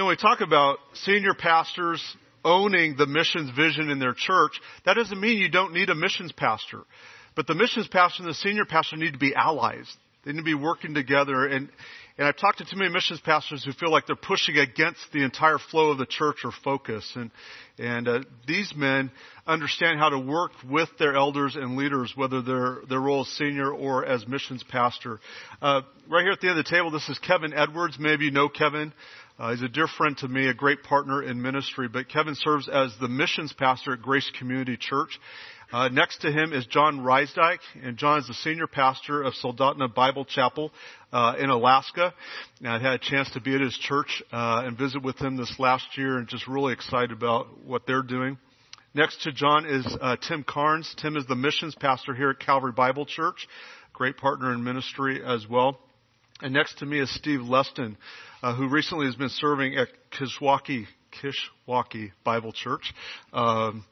know, when we talk about senior pastors owning the missions vision in their church, that doesn't mean you don't need a missions pastor. But the missions pastor and the senior pastor need to be allies. They need to be working together. And, and I've talked to too many missions pastors who feel like they're pushing against the entire flow of the church or focus. And, and uh, these men understand how to work with their elders and leaders, whether their their role as senior or as missions pastor. Uh, right here at the end of the table, this is Kevin Edwards. Maybe you know Kevin. Uh, he's a dear friend to me, a great partner in ministry. But Kevin serves as the missions pastor at Grace Community Church. Uh, next to him is John Reisdyke, and John is the senior pastor of Soldotna Bible Chapel uh, in Alaska. And I had a chance to be at his church uh, and visit with him this last year, and just really excited about what they're doing. Next to John is uh, Tim Carnes. Tim is the missions pastor here at Calvary Bible Church, great partner in ministry as well. And next to me is Steve Leston, uh, who recently has been serving at Kishwaukee Kishwaukee Bible Church. Um,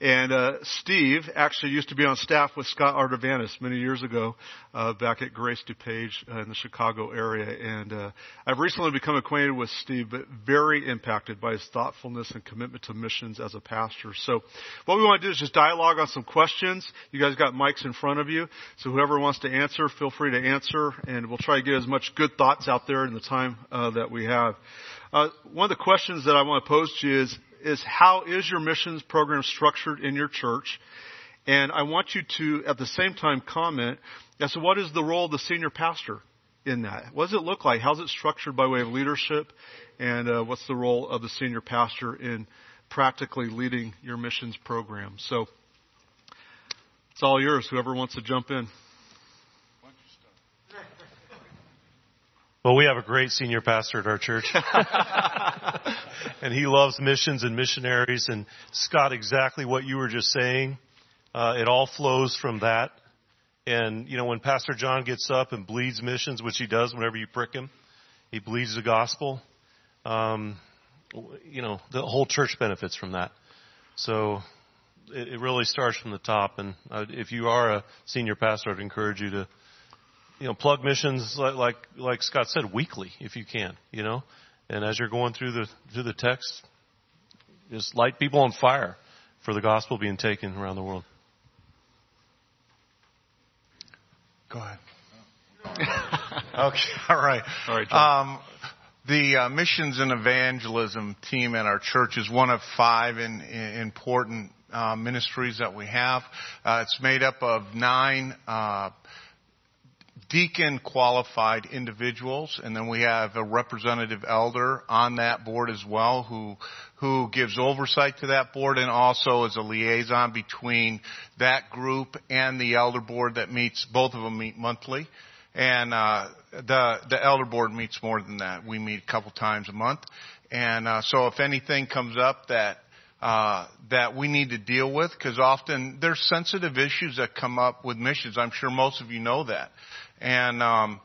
and uh, Steve actually used to be on staff with Scott Artavanis many years ago, uh, back at Grace DuPage uh, in the Chicago area. And uh, I've recently become acquainted with Steve, but very impacted by his thoughtfulness and commitment to missions as a pastor. So, what we want to do is just dialogue on some questions. You guys got mics in front of you, so whoever wants to answer, feel free to answer, and we'll try to get as much good thoughts out there in the time uh, that we have. Uh, one of the questions that I want to pose to you is is how is your missions program structured in your church? And I want you to, at the same time, comment as to what is the role of the senior pastor in that? What does it look like? How's it structured by way of leadership? And uh, what's the role of the senior pastor in practically leading your missions program? So it's all yours, whoever wants to jump in. Well, we have a great senior pastor at our church. and he loves missions and missionaries. And Scott, exactly what you were just saying, uh, it all flows from that. And, you know, when Pastor John gets up and bleeds missions, which he does whenever you prick him, he bleeds the gospel. Um, you know, the whole church benefits from that. So it, it really starts from the top. And uh, if you are a senior pastor, I'd encourage you to you know, plug missions like, like, like Scott said, weekly if you can, you know. And as you're going through the through the text, just light people on fire for the gospel being taken around the world. Go ahead. okay, all right. All right. Um, the uh, missions and evangelism team at our church is one of five in, in important uh, ministries that we have. Uh, it's made up of nine uh, deacon qualified individuals and then we have a representative elder on that board as well who who gives oversight to that board and also is a liaison between that group and the elder board that meets both of them meet monthly. And uh, the the elder board meets more than that. We meet a couple times a month. And uh, so if anything comes up that uh, that we need to deal with because often there's sensitive issues that come up with missions. I'm sure most of you know that and um,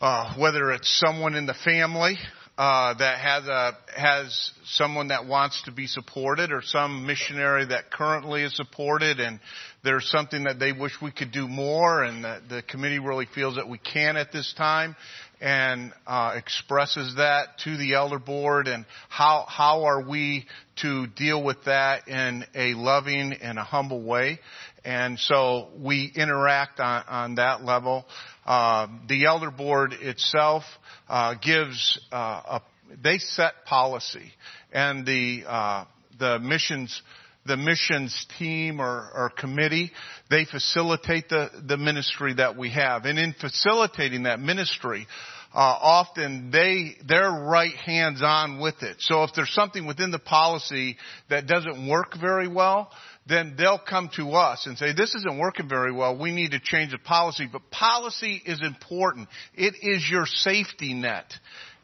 uh, whether it's someone in the family uh, that has a has someone that wants to be supported, or some missionary that currently is supported, and there's something that they wish we could do more, and the, the committee really feels that we can at this time, and uh, expresses that to the elder board, and how how are we to deal with that in a loving and a humble way. And so we interact on, on that level. Uh, the elder board itself uh, gives uh, a, they set policy, and the uh, the missions the missions team or, or, committee, they facilitate the, the ministry that we have. And in facilitating that ministry, uh, often they they're right hands on with it. So if there's something within the policy that doesn't work very well, then they'll come to us and say, this isn't working very well. We need to change the policy. But policy is important. It is your safety net.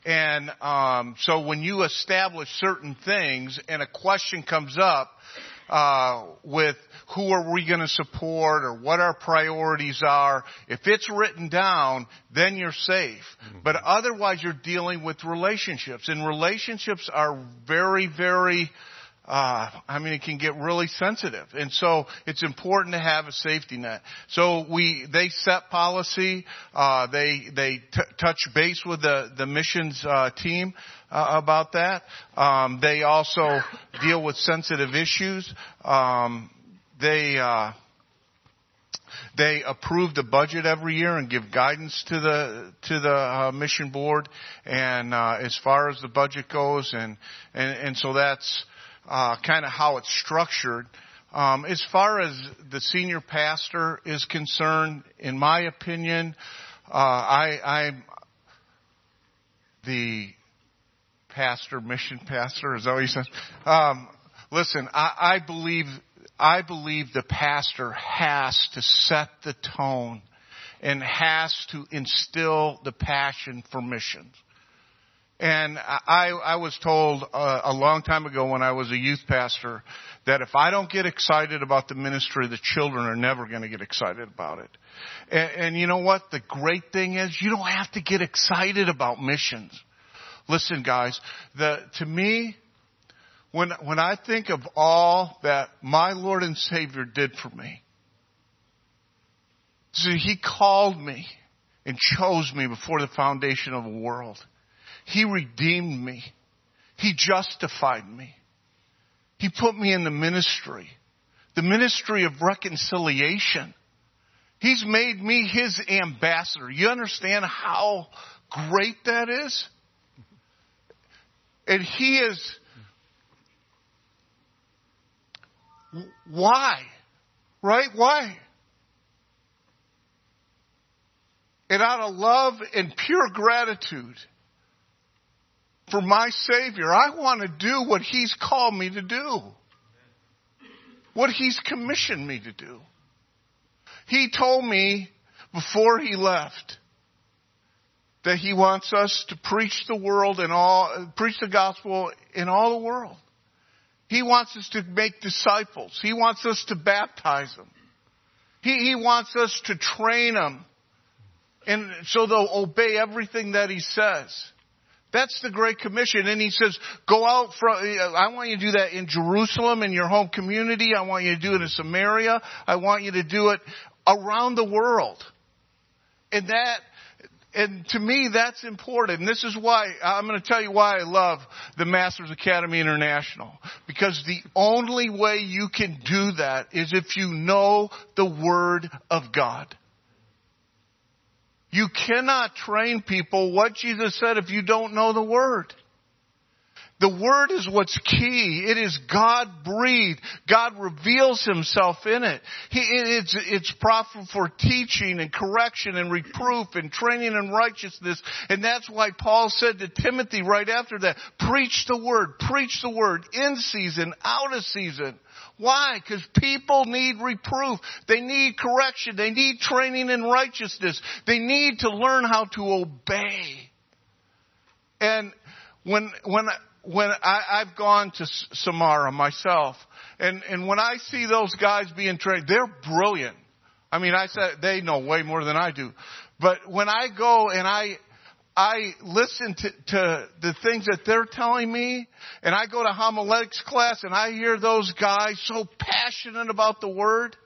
And um, so when you establish certain things and a question comes up uh, with who are we going to support or what our priorities are, if it's written down, then you're safe. Mm-hmm. But otherwise, you're dealing with relationships, and relationships are very, very uh, I mean, it can get really sensitive. And so it's important to have a safety net. So we, they set policy, uh, they, they t- touch base with the, the missions, uh, team, uh, about that. Um, they also deal with sensitive issues. Um, they, uh, they approve the budget every year and give guidance to the to the uh, mission board, and uh, as far as the budget goes, and and, and so that's uh, kind of how it's structured. Um, as far as the senior pastor is concerned, in my opinion, uh, I, I'm the pastor, mission pastor. Is that what you said? Um, listen, I, I believe I believe the pastor has to set the tone and has to instill the passion for missions. And I, I was told uh, a long time ago when I was a youth pastor that if I don't get excited about the ministry, the children are never going to get excited about it. And, and you know what? The great thing is you don't have to get excited about missions. Listen, guys, the, to me, when, when I think of all that my Lord and Savior did for me, see, He called me and chose me before the foundation of the world. He redeemed me. He justified me. He put me in the ministry, the ministry of reconciliation. He's made me His ambassador. You understand how great that is? And He is Why? Right? Why? And out of love and pure gratitude for my Savior, I want to do what He's called me to do. What He's commissioned me to do. He told me before He left that He wants us to preach the world and all, preach the gospel in all the world. He wants us to make disciples. He wants us to baptize them. He, he wants us to train them. And so they'll obey everything that he says. That's the Great Commission. And he says, go out from, I want you to do that in Jerusalem, in your home community. I want you to do it in Samaria. I want you to do it around the world. And that and to me, that's important. And this is why, I'm going to tell you why I love the Masters Academy International. Because the only way you can do that is if you know the Word of God. You cannot train people what Jesus said if you don't know the Word. The Word is what's key. It is God breathed. God reveals Himself in it. He, it's, it's profitable for teaching and correction and reproof and training in righteousness. And that's why Paul said to Timothy right after that, preach the Word, preach the Word in season, out of season. Why? Because people need reproof. They need correction. They need training in righteousness. They need to learn how to obey. And when, when when I, I've gone to Samara myself, and, and when I see those guys being trained, they're brilliant. I mean, I said they know way more than I do. But when I go and I, I listen to, to the things that they're telling me, and I go to homiletics class and I hear those guys so passionate about the word,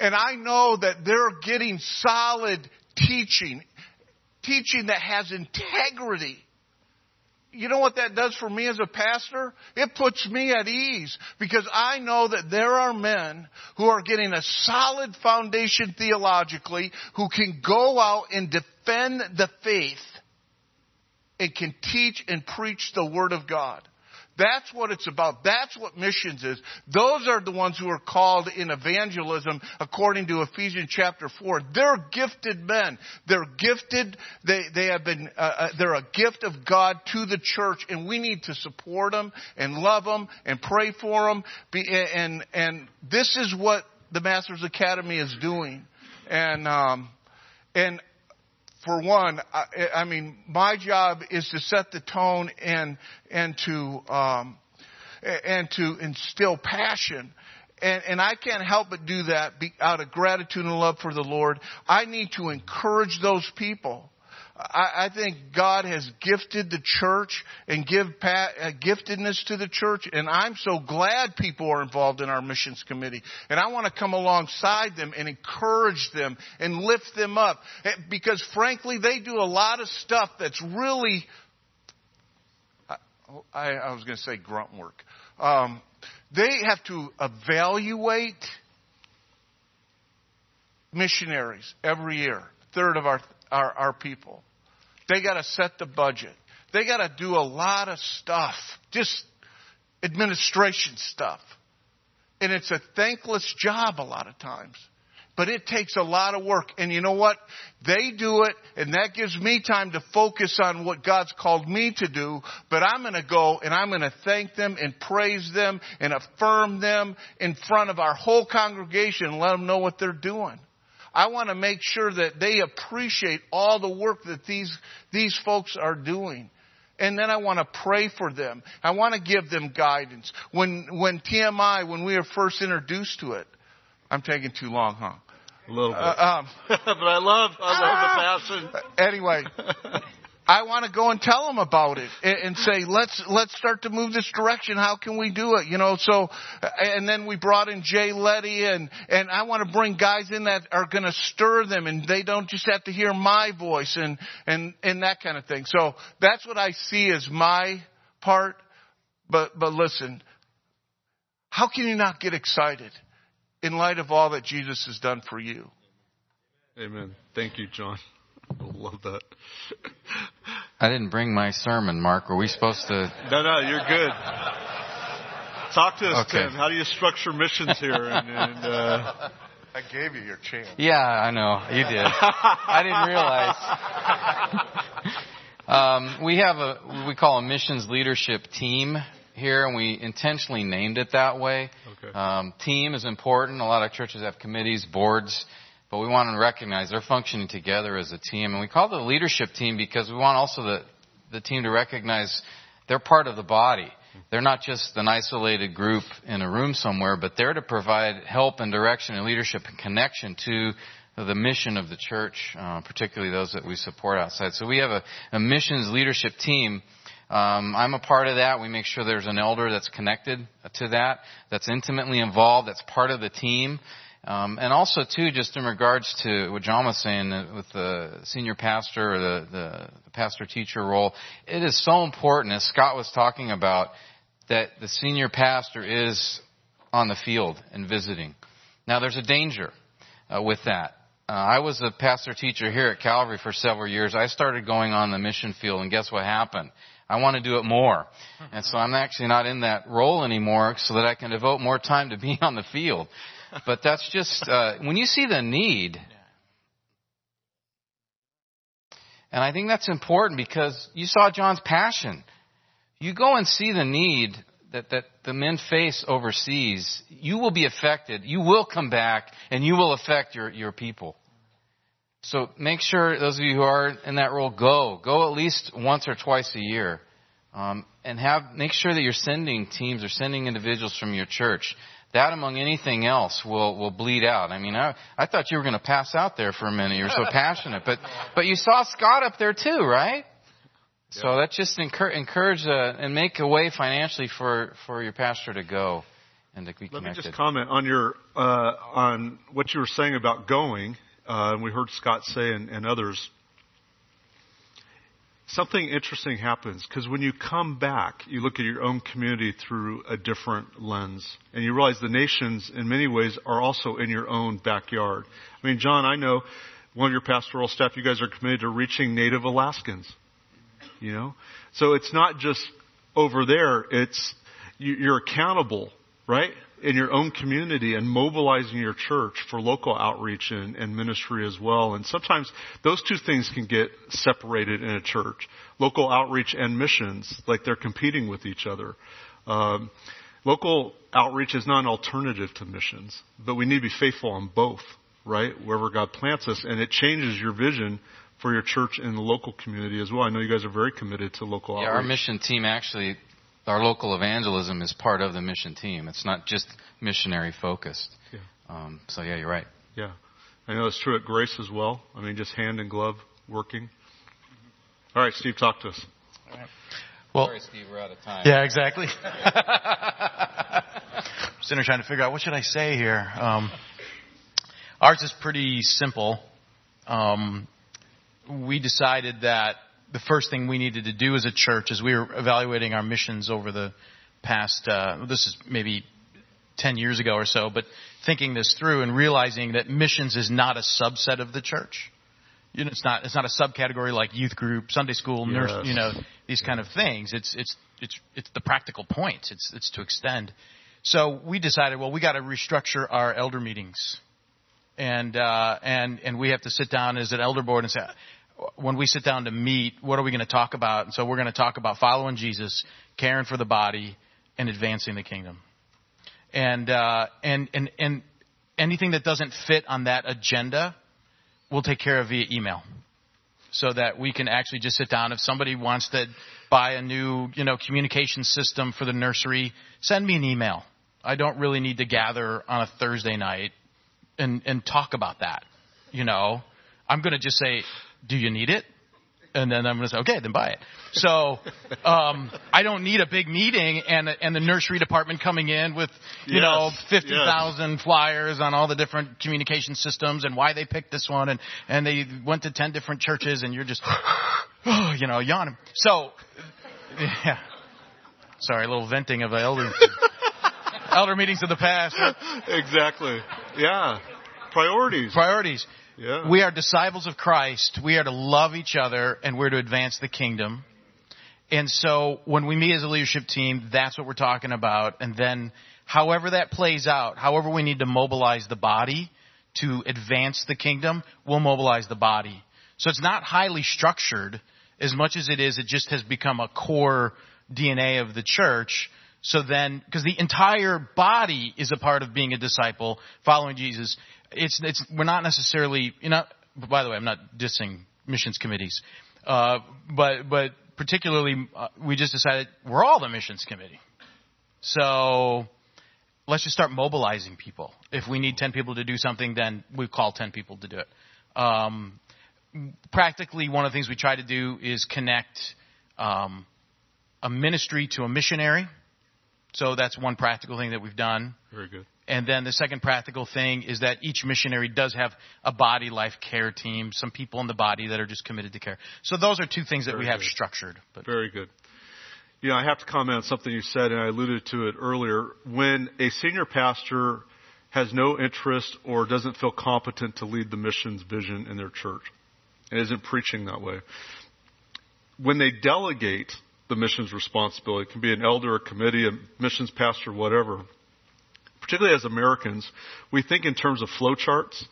and I know that they're getting solid teaching, teaching that has integrity you know what that does for me as a pastor? It puts me at ease because I know that there are men who are getting a solid foundation theologically who can go out and defend the faith and can teach and preach the Word of God. That's what it's about. That's what missions is. Those are the ones who are called in evangelism according to Ephesians chapter 4. They're gifted men. They're gifted. They, they have been, uh, uh, they're a gift of God to the church and we need to support them and love them and pray for them. And, and this is what the Masters Academy is doing. And, um, and for one, I, I, mean, my job is to set the tone and and to um, and to instill passion. And, and I can't help but do that out of gratitude and love for the Lord. I need to encourage those people. I, I think God has gifted the church and give uh, giftedness to the church, and I'm so glad people are involved in our missions committee. And I want to come alongside them and encourage them and lift them up eh, because, frankly, they do a lot of stuff that's really. I, I was going to say grunt work. Um, they have to evaluate missionaries every year, third of our, our, our people. They got to set the budget. They got to do a lot of stuff, just administration stuff. And it's a thankless job a lot of times. But it takes a lot of work. And you know what? They do it, and that gives me time to focus on what God's called me to do. But I'm going to go and I'm going to thank them and praise them and affirm them in front of our whole congregation and let them know what they're doing. I want to make sure that they appreciate all the work that these, these folks are doing. And then I want to pray for them. I want to give them guidance. When, when TMI, when we were first introduced to it, I'm taking too long, huh? A little bit. Uh, um, but I love, I love the passion. Anyway, I want to go and tell them about it and, say, let's, let's start to move this direction. How can we do it? You know, so, and then we brought in Jay Letty and, and I want to bring guys in that are going to stir them and they don't just have to hear my voice and, and, and that kind of thing. So that's what I see as my part. But, but listen, how can you not get excited in light of all that Jesus has done for you? Amen. Thank you, John. I love that. I didn't bring my sermon, Mark. Were we supposed to? No, no, you're good. Talk to us, Okay. Tim. How do you structure missions here? And, and uh, I gave you your chance. Yeah, I know you did. I didn't realize. um, we have a we call a missions leadership team here, and we intentionally named it that way. Okay. Um, team is important. A lot of churches have committees, boards, but we want to recognize they're functioning together as a team, and we call a leadership team because we want also the the team to recognize they're part of the body. They're not just an isolated group in a room somewhere, but they're to provide help and direction and leadership and connection to the mission of the church, uh, particularly those that we support outside. So we have a, a missions leadership team. Um, I'm a part of that. We make sure there's an elder that's connected to that, that's intimately involved, that's part of the team. Um, and also too, just in regards to what John was saying uh, with the senior pastor or the, the, the pastor teacher role, it is so important, as Scott was talking about, that the senior pastor is on the field and visiting. Now, there's a danger uh, with that. Uh, I was a pastor teacher here at Calvary for several years. I started going on the mission field, and guess what happened? I want to do it more. And so I'm actually not in that role anymore so that I can devote more time to being on the field. But that's just, uh, when you see the need, and I think that's important because you saw John's passion. You go and see the need that, that the men face overseas, you will be affected. You will come back and you will affect your, your people. So make sure those of you who are in that role go. Go at least once or twice a year. Um, and have make sure that you're sending teams or sending individuals from your church. That among anything else will will bleed out. I mean, I I thought you were going to pass out there for a minute. You're so passionate, but but you saw Scott up there too, right? So that just encourage, encourage uh, and make a way financially for for your pastor to go and to be connected. let me just comment on your uh, on what you were saying about going. Uh, and we heard Scott say and, and others. Something interesting happens because when you come back, you look at your own community through a different lens, and you realize the nations, in many ways, are also in your own backyard. I mean, John, I know one of your pastoral staff, you guys are committed to reaching Native Alaskans. You know, so it's not just over there; it's you- you're accountable, right, in your own community and mobilizing your church for local outreach and, and ministry as well. And sometimes those two things can get separated in a church: local outreach and missions, like they're competing with each other. Um, local outreach is not an alternative to missions, but we need to be faithful on both, right? Wherever God plants us, and it changes your vision for your church in the local community as well. I know you guys are very committed to local Yeah, our mission team actually, our local evangelism is part of the mission team. It's not just missionary focused. Yeah. Um, so yeah, you're right. Yeah. I know it's true at Grace as well. I mean, just hand in glove working. All right, Steve, talk to us. Well, Sorry, Steve, we're out of time. Yeah, exactly. Sitting there trying to figure out what should I say here. Um, ours is pretty simple. Um, we decided that the first thing we needed to do as a church, as we were evaluating our missions over the past, uh, this is maybe 10 years ago or so, but thinking this through and realizing that missions is not a subset of the church. You know, it's not, it's not a subcategory like youth group, Sunday school, yes. nurse, you know, these kind of things. It's, it's, it's, it's the practical point. It's, it's to extend. So we decided, well, we got to restructure our elder meetings. And, uh, and, and we have to sit down as an elder board and say, when we sit down to meet, what are we going to talk about? And so we're going to talk about following Jesus, caring for the body, and advancing the kingdom. And, uh, and, and, and anything that doesn't fit on that agenda, we'll take care of via email. So that we can actually just sit down. If somebody wants to buy a new, you know, communication system for the nursery, send me an email. I don't really need to gather on a Thursday night and, and talk about that. You know, I'm going to just say, do you need it? And then I'm going to say, okay, then buy it. So, um, I don't need a big meeting and, and the nursery department coming in with, you yes, know, 50,000 yes. flyers on all the different communication systems and why they picked this one and, and they went to 10 different churches and you're just, oh, you know, yawning. So, yeah. Sorry, a little venting of elder, elder meetings of the past. Exactly. Yeah. Priorities. Priorities. Yeah. We are disciples of Christ. We are to love each other and we're to advance the kingdom. And so when we meet as a leadership team, that's what we're talking about. And then however that plays out, however we need to mobilize the body to advance the kingdom, we'll mobilize the body. So it's not highly structured as much as it is, it just has become a core DNA of the church. So then, because the entire body is a part of being a disciple, following Jesus it's it's we're not necessarily you know. By the way, I'm not dissing missions committees, uh, but but particularly uh, we just decided we're all the missions committee. So let's just start mobilizing people. If we need 10 people to do something, then we call 10 people to do it. Um, practically, one of the things we try to do is connect um, a ministry to a missionary. So that's one practical thing that we've done. Very good. And then the second practical thing is that each missionary does have a body life care team, some people in the body that are just committed to care. So those are two things that Very we have good. structured. But Very good. You know, I have to comment on something you said, and I alluded to it earlier. When a senior pastor has no interest or doesn't feel competent to lead the missions vision in their church, and isn't preaching that way, when they delegate the missions responsibility, it can be an elder, a committee, a missions pastor, whatever, particularly as Americans, we think in terms of flowcharts,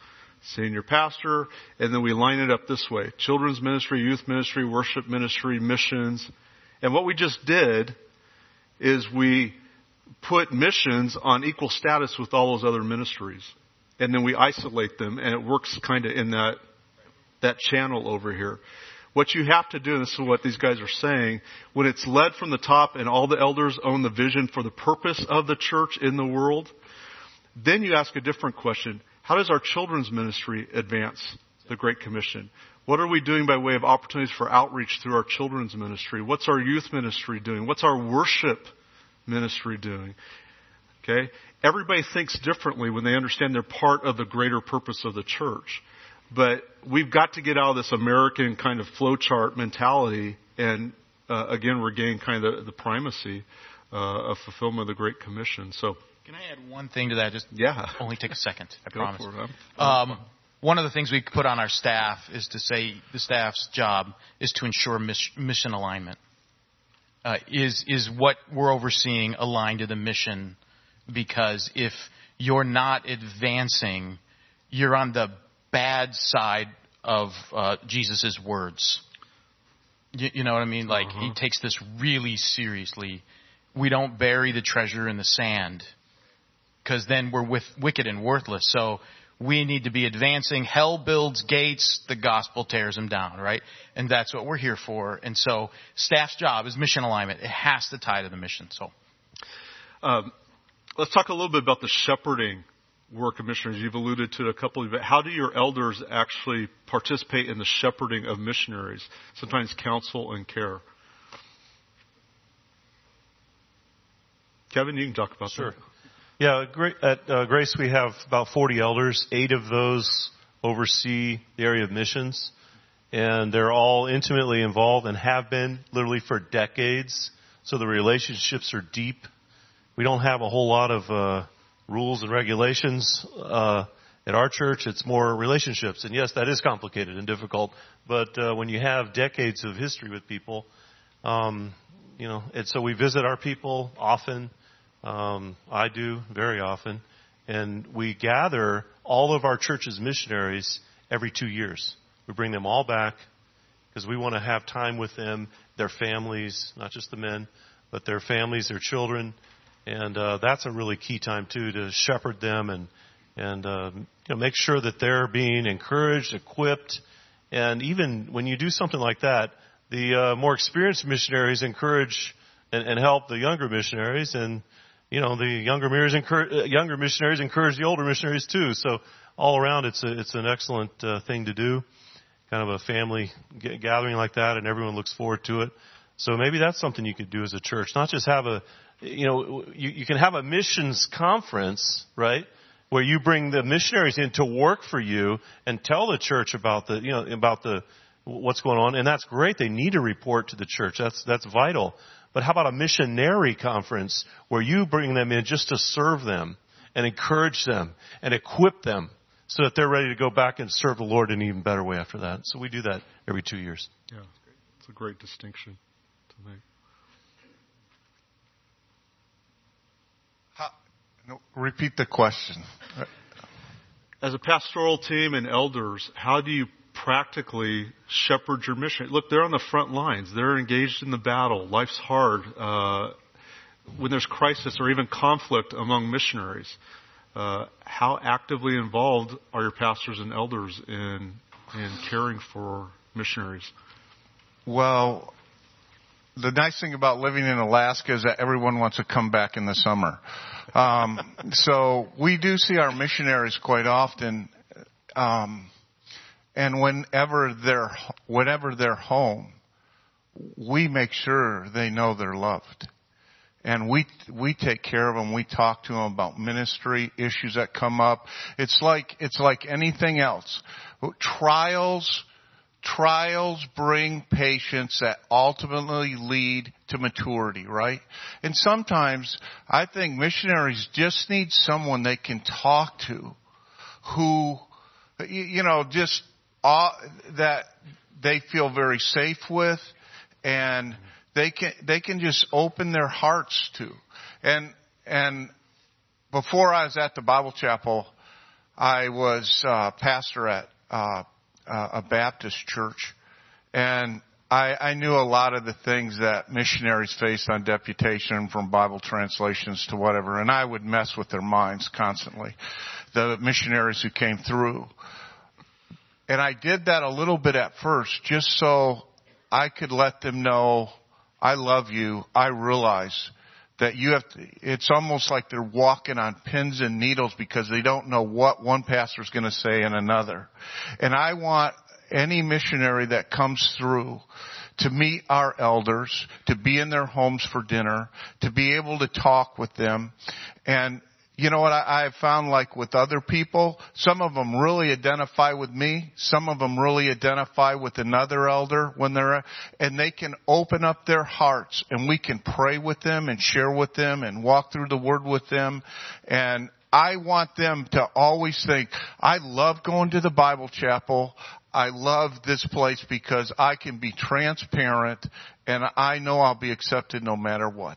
senior pastor, and then we line it up this way. Children's ministry, youth ministry, worship ministry, missions. And what we just did is we put missions on equal status with all those other ministries. And then we isolate them and it works kind of in that, that channel over here. What you have to do, and this is what these guys are saying, when it's led from the top and all the elders own the vision for the purpose of the church in the world, then you ask a different question. How does our children's ministry advance the Great Commission? What are we doing by way of opportunities for outreach through our children's ministry? What's our youth ministry doing? What's our worship ministry doing? Okay? Everybody thinks differently when they understand they're part of the greater purpose of the church. But we've got to get out of this American kind of flowchart mentality and uh, again regain kind of the, the primacy uh, of fulfillment of the Great Commission. So can I add one thing to that? Just yeah, only take a second. I Go promise. For it, um, one of the things we put on our staff is to say the staff's job is to ensure mission alignment. Uh, is is what we're overseeing aligned to the mission? Because if you're not advancing, you're on the bad side of uh, Jesus' words. You, you, know what I mean? Like uh-huh. he takes this really seriously. We don't bury the treasure in the sand because then we're with, wicked and worthless. So we need to be advancing. Hell builds gates, the gospel tears them down, right? And that's what we're here for. And so staff's job is mission alignment. It has to tie to the mission. So, um, let's talk a little bit about the shepherding work of missionaries? You've alluded to it a couple of. How do your elders actually participate in the shepherding of missionaries? Sometimes counsel and care. Kevin, you can talk about Sure. that. Yeah. At uh, Grace, we have about 40 elders. Eight of those oversee the area of missions, and they're all intimately involved and have been literally for decades. So the relationships are deep. We don't have a whole lot of uh, rules and regulations uh, at our church. It's more relationships, and yes, that is complicated and difficult. But uh, when you have decades of history with people, um, you know, and so we visit our people often. Um, I do very often, and we gather all of our church's missionaries every two years. We bring them all back because we want to have time with them, their families, not just the men, but their families, their children, and uh, that's a really key time too to shepherd them and and uh, you know make sure that they're being encouraged, equipped, and even when you do something like that, the uh, more experienced missionaries encourage and, and help the younger missionaries, and you know the younger missionaries encourage, uh, younger missionaries encourage the older missionaries too. So all around, it's a, it's an excellent uh, thing to do, kind of a family gathering like that, and everyone looks forward to it. So maybe that's something you could do as a church, not just have a, you know, you, you can have a missions conference, right? Where you bring the missionaries in to work for you and tell the church about the, you know, about the, what's going on, and that's great. They need to report to the church. That's that's vital. But how about a missionary conference where you bring them in just to serve them and encourage them and equip them so that they're ready to go back and serve the Lord in an even better way after that. So we do that every two years. Yeah, it's a great distinction to make. How, no, repeat the question. As a pastoral team and elders, how do you practically shepherd your mission? Look, they're on the front lines. They're engaged in the battle. Life's hard. Uh, when there's crisis or even conflict among missionaries, uh, how actively involved are your pastors and elders in in caring for missionaries? Well, the nice thing about living in Alaska is that everyone wants to come back in the summer. Um, so we do see our missionaries quite often. Um, and whenever they're, whenever they're home, we make sure they know they're loved. And we, we take care of them. We talk to them about ministry issues that come up. It's like, it's like anything else. Trials, trials bring patience that ultimately lead to maturity, right? And sometimes I think missionaries just need someone they can talk to who, you know, just uh, that they feel very safe with and they can, they can just open their hearts to. And, and before I was at the Bible chapel, I was, uh, pastor at, uh, uh, a Baptist church, and I, I knew a lot of the things that missionaries faced on deputation, from Bible translations to whatever, and I would mess with their minds constantly. The missionaries who came through, and I did that a little bit at first, just so I could let them know I love you. I realize that you have to, it's almost like they're walking on pins and needles because they don't know what one pastor's going to say and another. And I want any missionary that comes through to meet our elders, to be in their homes for dinner, to be able to talk with them. And you know what I, I've found like with other people, some of them really identify with me, some of them really identify with another elder when they're, and they can open up their hearts and we can pray with them and share with them and walk through the word with them. And I want them to always think, I love going to the Bible chapel. I love this place because I can be transparent and I know I'll be accepted no matter what.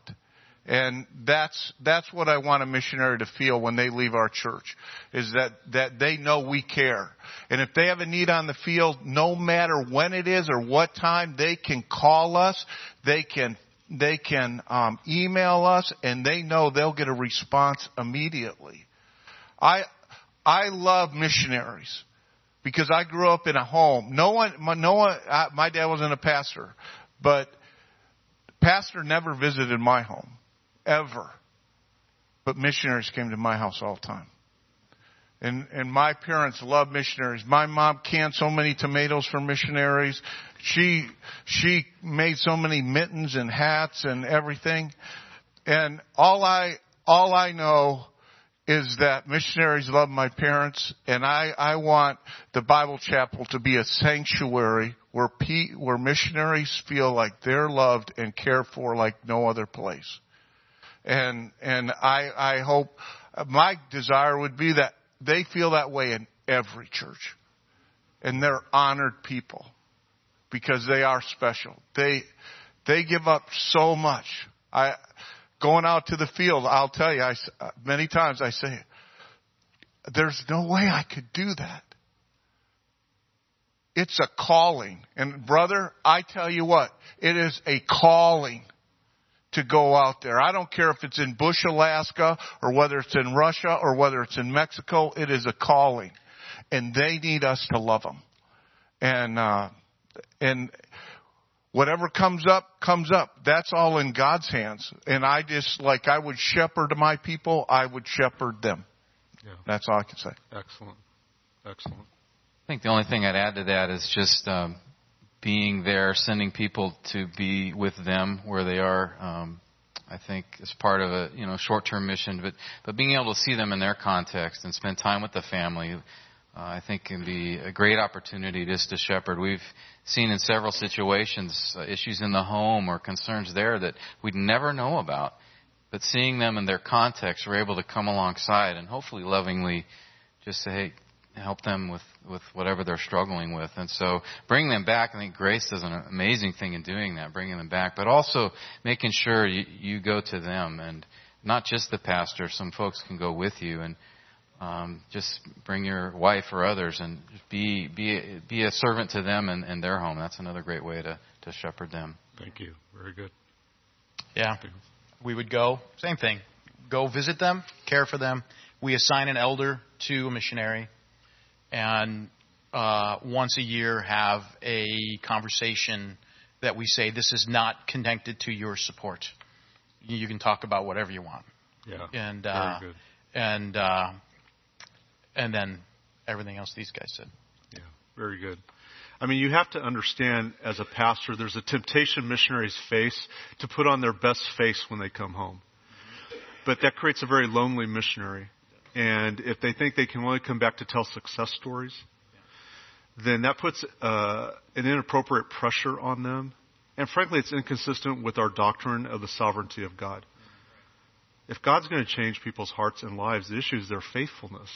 And that's, that's what I want a missionary to feel when they leave our church, is that, that they know we care. And if they have a need on the field, no matter when it is or what time, they can call us, they can, they can, um, email us, and they know they'll get a response immediately. I, I love missionaries because I grew up in a home. No one, my, no one, I, my dad wasn't a pastor, but pastor never visited my home ever. But missionaries came to my house all the time. And, and my parents love missionaries. My mom canned so many tomatoes for missionaries. She, she made so many mittens and hats and everything. And all I, all I know is that missionaries love my parents and I, I want the Bible chapel to be a sanctuary where, pe- where missionaries feel like they're loved and cared for like no other place. And, and I, I hope, my desire would be that they feel that way in every church. And they're honored people because they are special. They, they give up so much. I, going out to the field, I'll tell you, I, uh, many times I say, there's no way I could do that. It's a calling. And brother, I tell you what, it is a calling to go out there. I don't care if it's in Bush, Alaska, or whether it's in Russia, or whether it's in Mexico. It is a calling, and they need us to love them. And uh, and whatever comes up, comes up. That's all in God's hands. And I just like I would shepherd my people, I would shepherd them. Yeah. That's all I can say. Excellent, excellent. I think the only thing I'd add to that is just um, being there, sending people to be with them where they are. Um, I think as part of a you know short-term mission, but but being able to see them in their context and spend time with the family, uh, I think can be a great opportunity just to shepherd. We've seen in several situations uh, issues in the home or concerns there that we'd never know about, but seeing them in their context, we're able to come alongside and hopefully lovingly just say, hey, help them with, with whatever they're struggling with. And so bringing them back, I think Grace does an amazing thing in doing that, bringing them back, but also making sure you, you go to them and not just the pastor. Some folks can go with you and um, just bring your wife or others and be be be a servant to them and, and their home. That's another great way to to shepherd them. Thank you. Very good. Yeah, we would go same thing. Go visit them, care for them. We assign an elder to a missionary and uh, once a year have a conversation that we say this is not connected to your support. You can talk about whatever you want. Yeah. And uh, very good. and uh, and then everything else these guys said. Yeah, very good. I mean, you have to understand as a pastor, there's a temptation missionaries face to put on their best face when they come home. But that creates a very lonely missionary. And if they think they can only come back to tell success stories, then that puts uh, an inappropriate pressure on them. And frankly, it's inconsistent with our doctrine of the sovereignty of God. If God's going to change people's hearts and lives, the issue is their faithfulness.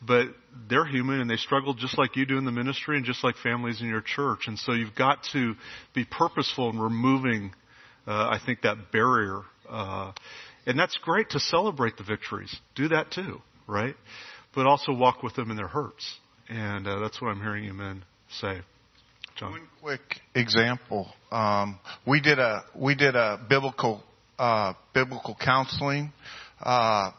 But they're human and they struggle just like you do in the ministry and just like families in your church. And so you've got to be purposeful in removing, uh, I think, that barrier. Uh, and that's great to celebrate the victories. Do that too, right? But also walk with them in their hurts. And uh, that's what I'm hearing you men say. John. One quick example. Um, we did a we did a biblical uh, biblical counseling uh,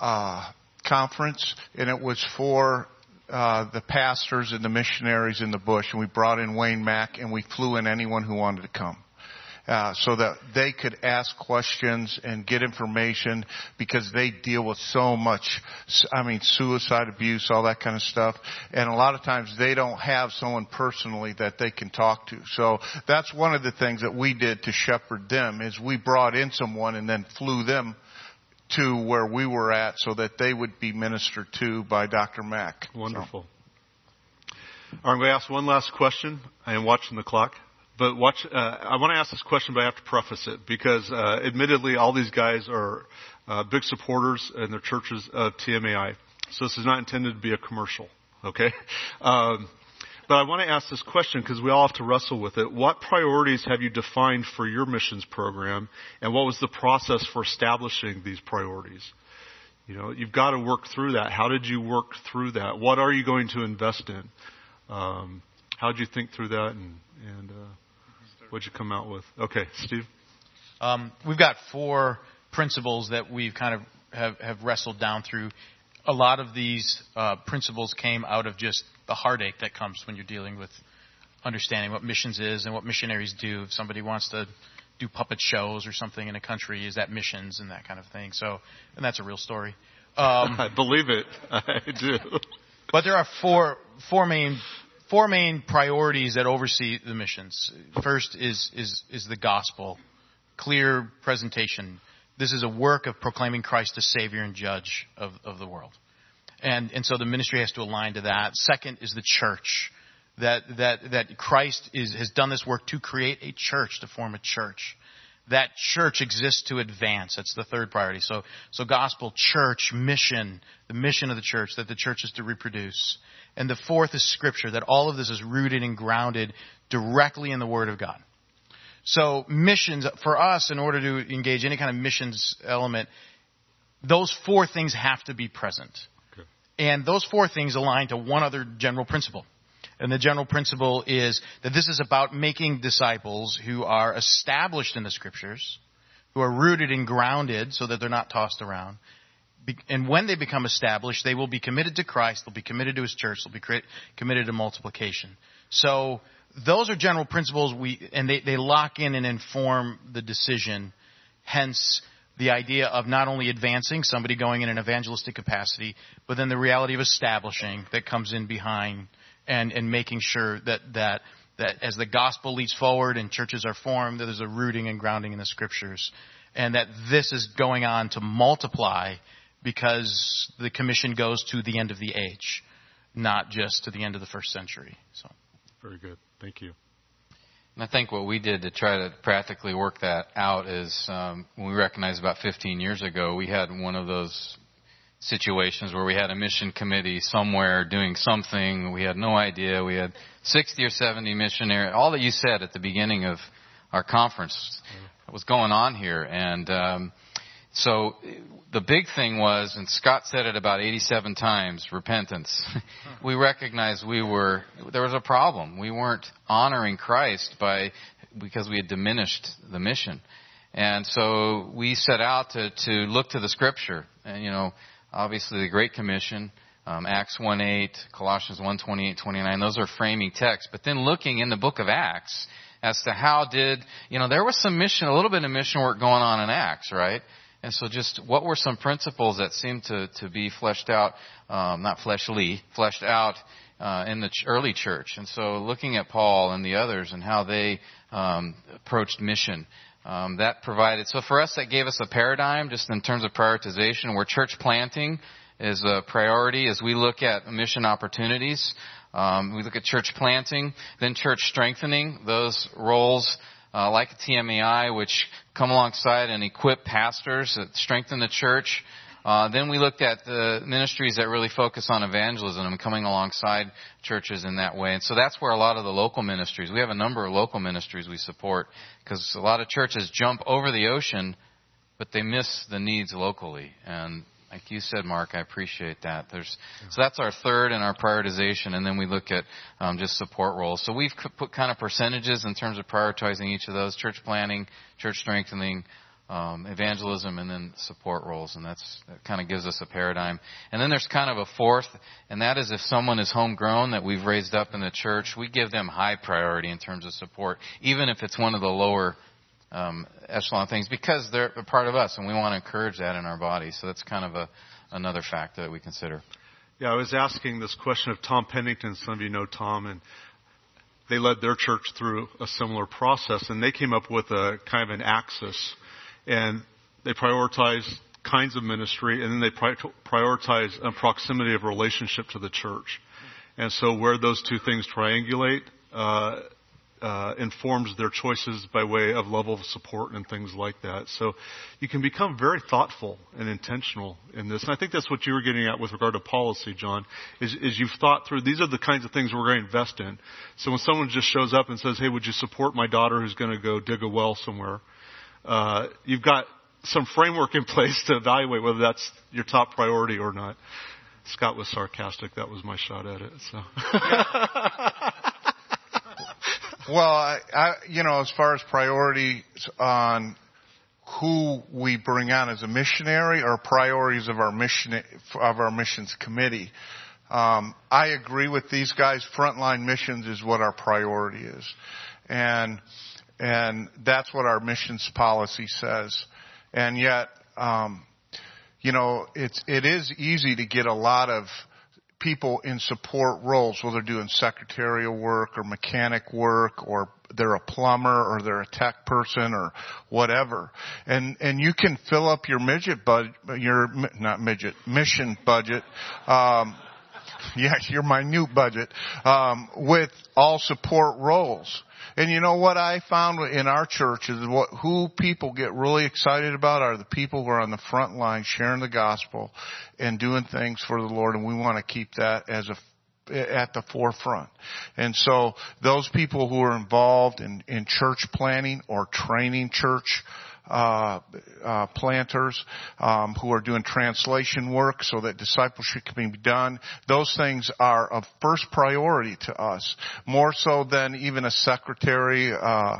uh, conference, and it was for uh, the pastors and the missionaries in the bush. And we brought in Wayne Mack, and we flew in anyone who wanted to come uh, so that they could ask questions and get information because they deal with so much, I mean, suicide, abuse, all that kind of stuff. And a lot of times they don't have someone personally that they can talk to. So that's one of the things that we did to shepherd them is we brought in someone and then flew them to where we were at so that they would be ministered to by Dr. Mack. Wonderful. So. All right, I'm going to ask one last question. I am watching the clock. But watch, uh, I want to ask this question, but I have to preface it because, uh, admittedly, all these guys are uh, big supporters in their churches of TMAI. So this is not intended to be a commercial, okay? Um, but I want to ask this question because we all have to wrestle with it. What priorities have you defined for your missions program, and what was the process for establishing these priorities? You know, you've got to work through that. How did you work through that? What are you going to invest in? Um, how did you think through that, and, and uh, What'd you come out with? Okay, Steve. Um, we've got four principles that we've kind of have, have wrestled down through. A lot of these uh, principles came out of just the heartache that comes when you're dealing with understanding what missions is and what missionaries do. If somebody wants to do puppet shows or something in a country, is that missions and that kind of thing. So, and that's a real story. Um, I believe it. I do. But there are four four main four main priorities that oversee the missions. First is is is the gospel, clear presentation. This is a work of proclaiming Christ as Savior and Judge of, of the world, and and so the ministry has to align to that. Second is the church, that that that Christ is has done this work to create a church, to form a church. That church exists to advance. That's the third priority. So so gospel, church, mission, the mission of the church that the church is to reproduce. And the fourth is scripture, that all of this is rooted and grounded directly in the Word of God. So missions, for us, in order to engage any kind of missions element, those four things have to be present. Okay. And those four things align to one other general principle. And the general principle is that this is about making disciples who are established in the scriptures, who are rooted and grounded so that they're not tossed around. And when they become established, they will be committed to Christ, they'll be committed to His church, they'll be committed to multiplication. So those are general principles we, and they, they lock in and inform the decision. Hence, the idea of not only advancing somebody going in an evangelistic capacity, but then the reality of establishing that comes in behind and, and making sure that, that, that as the gospel leads forward and churches are formed, that there's a rooting and grounding in the scriptures. And that this is going on to multiply because the commission goes to the end of the age, not just to the end of the first century. So. Very good. Thank you. And I think what we did to try to practically work that out is um, when we recognized about 15 years ago, we had one of those situations where we had a mission committee somewhere doing something. We had no idea. We had 60 or 70 missionaries. All that you said at the beginning of our conference was going on here. And um, so the big thing was, and Scott said it about 87 times, repentance. we recognized we were, there was a problem. We weren't honoring Christ by, because we had diminished the mission. And so we set out to, to look to the scripture. And, you know, obviously the Great Commission, um, Acts 1.8, Colossians 1.28, 29, those are framing texts. But then looking in the book of Acts as to how did, you know, there was some mission, a little bit of mission work going on in Acts, right? And so just what were some principles that seemed to, to be fleshed out, um, not fleshly, fleshed out uh, in the ch- early church. And so looking at Paul and the others and how they um, approached mission, um, that provided, so for us that gave us a paradigm just in terms of prioritization where church planting is a priority as we look at mission opportunities. Um, we look at church planting, then church strengthening, those roles uh, like TMAI, which come alongside and equip pastors that strengthen the church. Uh, then we looked at the ministries that really focus on evangelism and coming alongside churches in that way. And so that's where a lot of the local ministries, we have a number of local ministries we support because a lot of churches jump over the ocean, but they miss the needs locally. And like you said, Mark, I appreciate that. There's, so that's our third in our prioritization, and then we look at um, just support roles. So we've put kind of percentages in terms of prioritizing each of those: church planting, church strengthening, um, evangelism, and then support roles. And that's that kind of gives us a paradigm. And then there's kind of a fourth, and that is if someone is homegrown that we've raised up in the church, we give them high priority in terms of support, even if it's one of the lower um, echelon things because they're a part of us, and we want to encourage that in our body. So that's kind of a another factor that we consider. Yeah, I was asking this question of Tom Pennington. Some of you know Tom, and they led their church through a similar process, and they came up with a kind of an axis, and they prioritize kinds of ministry, and then they prioritize a proximity of relationship to the church. And so where those two things triangulate, uh, uh, informs their choices by way of level of support and things like that. So you can become very thoughtful and intentional in this. And I think that's what you were getting at with regard to policy, John, is, is you've thought through, these are the kinds of things we're going to invest in. So when someone just shows up and says, hey, would you support my daughter who's going to go dig a well somewhere? Uh, you've got some framework in place to evaluate whether that's your top priority or not. Scott was sarcastic. That was my shot at it. So. Well, I, I, you know, as far as priorities on who we bring on as a missionary or priorities of our mission of our missions committee, um, I agree with these guys. Frontline missions is what our priority is, and and that's what our missions policy says. And yet, um, you know, it's, it is easy to get a lot of people in support roles, whether they're doing secretarial work or mechanic work or they're a plumber or they're a tech person or whatever. And, and you can fill up your midget budget, your, not midget, mission budget, um, yes, your minute budget, um, with all support roles. And you know what I found in our church is what, who people get really excited about are the people who are on the front line sharing the gospel and doing things for the Lord and we want to keep that as a at the forefront. And so those people who are involved in, in church planting or training church uh, uh, planters um, who are doing translation work so that discipleship can be done. Those things are of first priority to us, more so than even a secretary uh,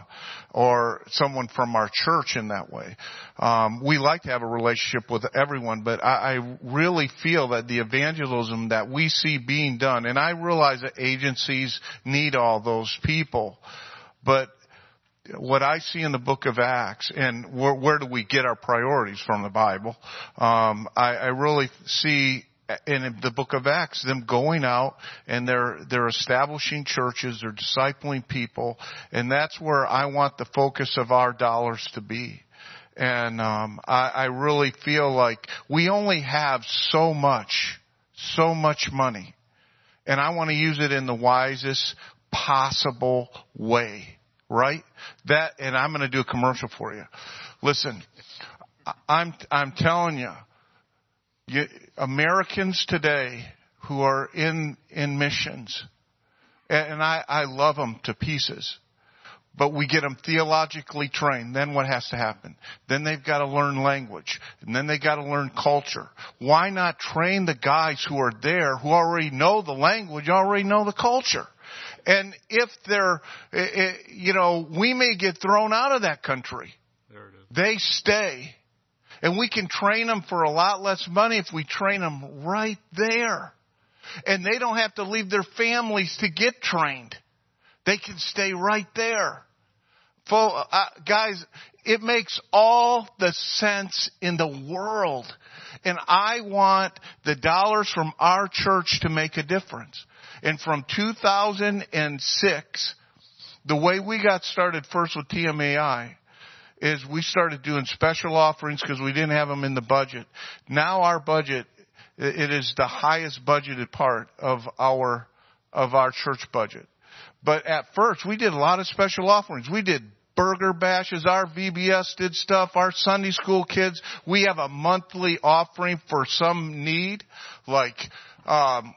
or someone from our church in that way. Um, we like to have a relationship with everyone, but I, I really feel that the evangelism that we see being done, and I realize that agencies need all those people, but what I see in the book of Acts, and where, where do we get our priorities from the Bible? Um, I, I really see in the book of Acts them going out and they're they're establishing churches, they're discipling people, and that's where I want the focus of our dollars to be. And um, I, I really feel like we only have so much, so much money, and I want to use it in the wisest possible way right? That, and I'm going to do a commercial for you. Listen, I'm, I'm telling you, you, Americans today who are in, in missions, and I, I love them to pieces, but we get them theologically trained. Then what has to happen? Then they've got to learn language. And then they got to learn culture. Why not train the guys who are there who already know the language, already know the culture? And if they're, eh, eh, you know, we may get thrown out of that country. They stay. And we can train them for a lot less money if we train them right there. And they don't have to leave their families to get trained. They can stay right there. Full, uh, guys, it makes all the sense in the world. And I want the dollars from our church to make a difference. And from 2006, the way we got started first with TMAI is we started doing special offerings because we didn't have them in the budget. Now our budget, it is the highest budgeted part of our, of our church budget. But at first, we did a lot of special offerings. We did burger bashes. Our VBS did stuff. Our Sunday school kids. We have a monthly offering for some need, like um,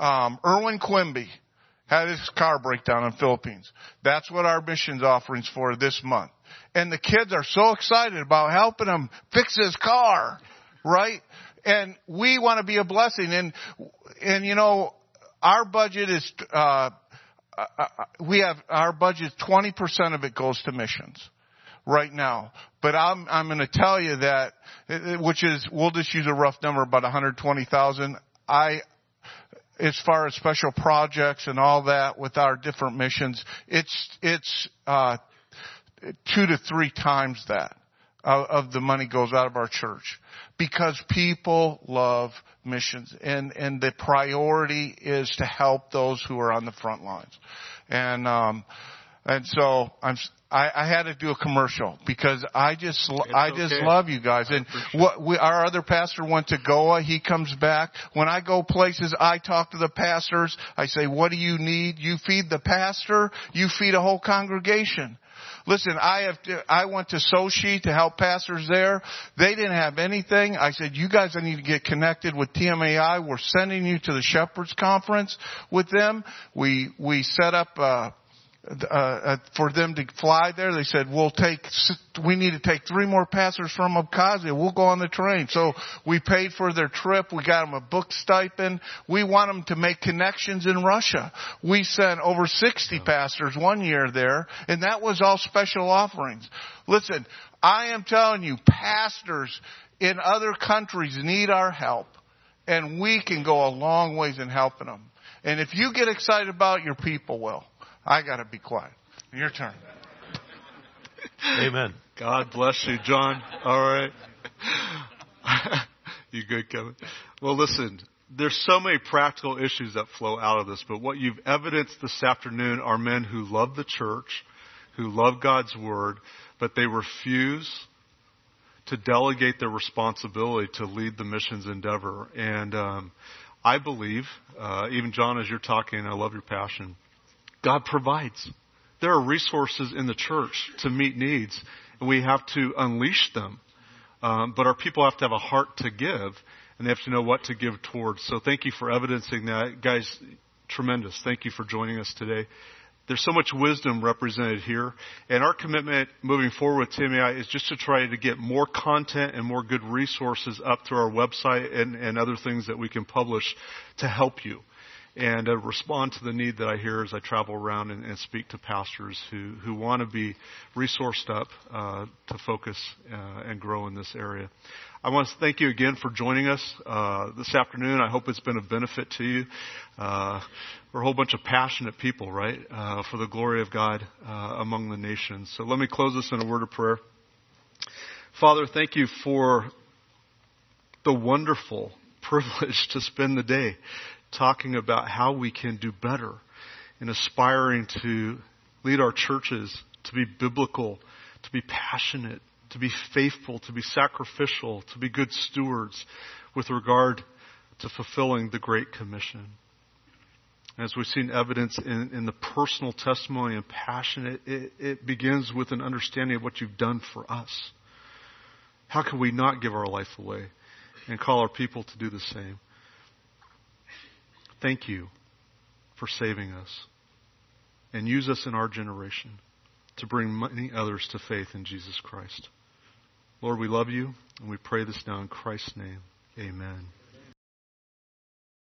um, Erwin Quimby had his car breakdown in Philippines. That's what our missions offerings for this month. And the kids are so excited about helping him fix his car, right? And we want to be a blessing. And, and you know, our budget is, uh, uh, uh we have, our budget, 20% of it goes to missions right now. But I'm, I'm going to tell you that, which is, we'll just use a rough number, about 120,000. I, as far as special projects and all that with our different missions, it's it's uh, two to three times that of, of the money goes out of our church because people love missions and and the priority is to help those who are on the front lines, and um, and so I'm I, I had to do a commercial because I just it's I just okay. love you guys. And what we, our other pastor went to Goa. He comes back. When I go places, I talk to the pastors. I say, "What do you need? You feed the pastor. You feed a whole congregation." Listen, I have to, I went to Sochi to help pastors there. They didn't have anything. I said, you guys I need to get connected with TMAI. We're sending you to the Shepherds Conference with them. We, we set up, uh, uh, uh, for them to fly there. They said, we'll take, we need to take three more passengers from Abkhazia. We'll go on the train. So we paid for their trip. We got them a book stipend. We want them to make connections in Russia. We sent over 60 pastors one year there, and that was all special offerings. Listen, I am telling you, pastors in other countries need our help, and we can go a long ways in helping them. And if you get excited about, your people will. I got to be quiet. Your turn. Amen. God bless you, John. All right. You good, Kevin? Well, listen, there's so many practical issues that flow out of this, but what you've evidenced this afternoon are men who love the church, who love God's word, but they refuse to delegate their responsibility to lead the missions endeavor. And um, I believe, uh, even John, as you're talking, I love your passion. God provides. There are resources in the church to meet needs, and we have to unleash them. Um, but our people have to have a heart to give, and they have to know what to give towards. So thank you for evidencing that. Guys, tremendous. Thank you for joining us today. There's so much wisdom represented here. And our commitment moving forward with TMAI is just to try to get more content and more good resources up through our website and, and other things that we can publish to help you and uh, respond to the need that I hear as I travel around and, and speak to pastors who, who want to be resourced up uh, to focus uh, and grow in this area. I want to thank you again for joining us uh, this afternoon. I hope it's been a benefit to you. Uh, we're a whole bunch of passionate people, right, uh, for the glory of God among the nations. So let me close this in a word of prayer. Father, thank you for the wonderful privilege to spend the day talking about how we can do better in aspiring to lead our churches to be biblical, to be passionate, to be faithful, to be sacrificial, to be good stewards with regard to fulfilling the Great Commission. As we've seen evidence in, in the personal testimony and passion, it, it, it begins with an understanding of what you've done for us. How can we not give our life away and call our people to do the same? Thank you for saving us and use us in our generation to bring many others to faith in Jesus Christ. Lord, we love you and we pray this now in Christ's name. Amen.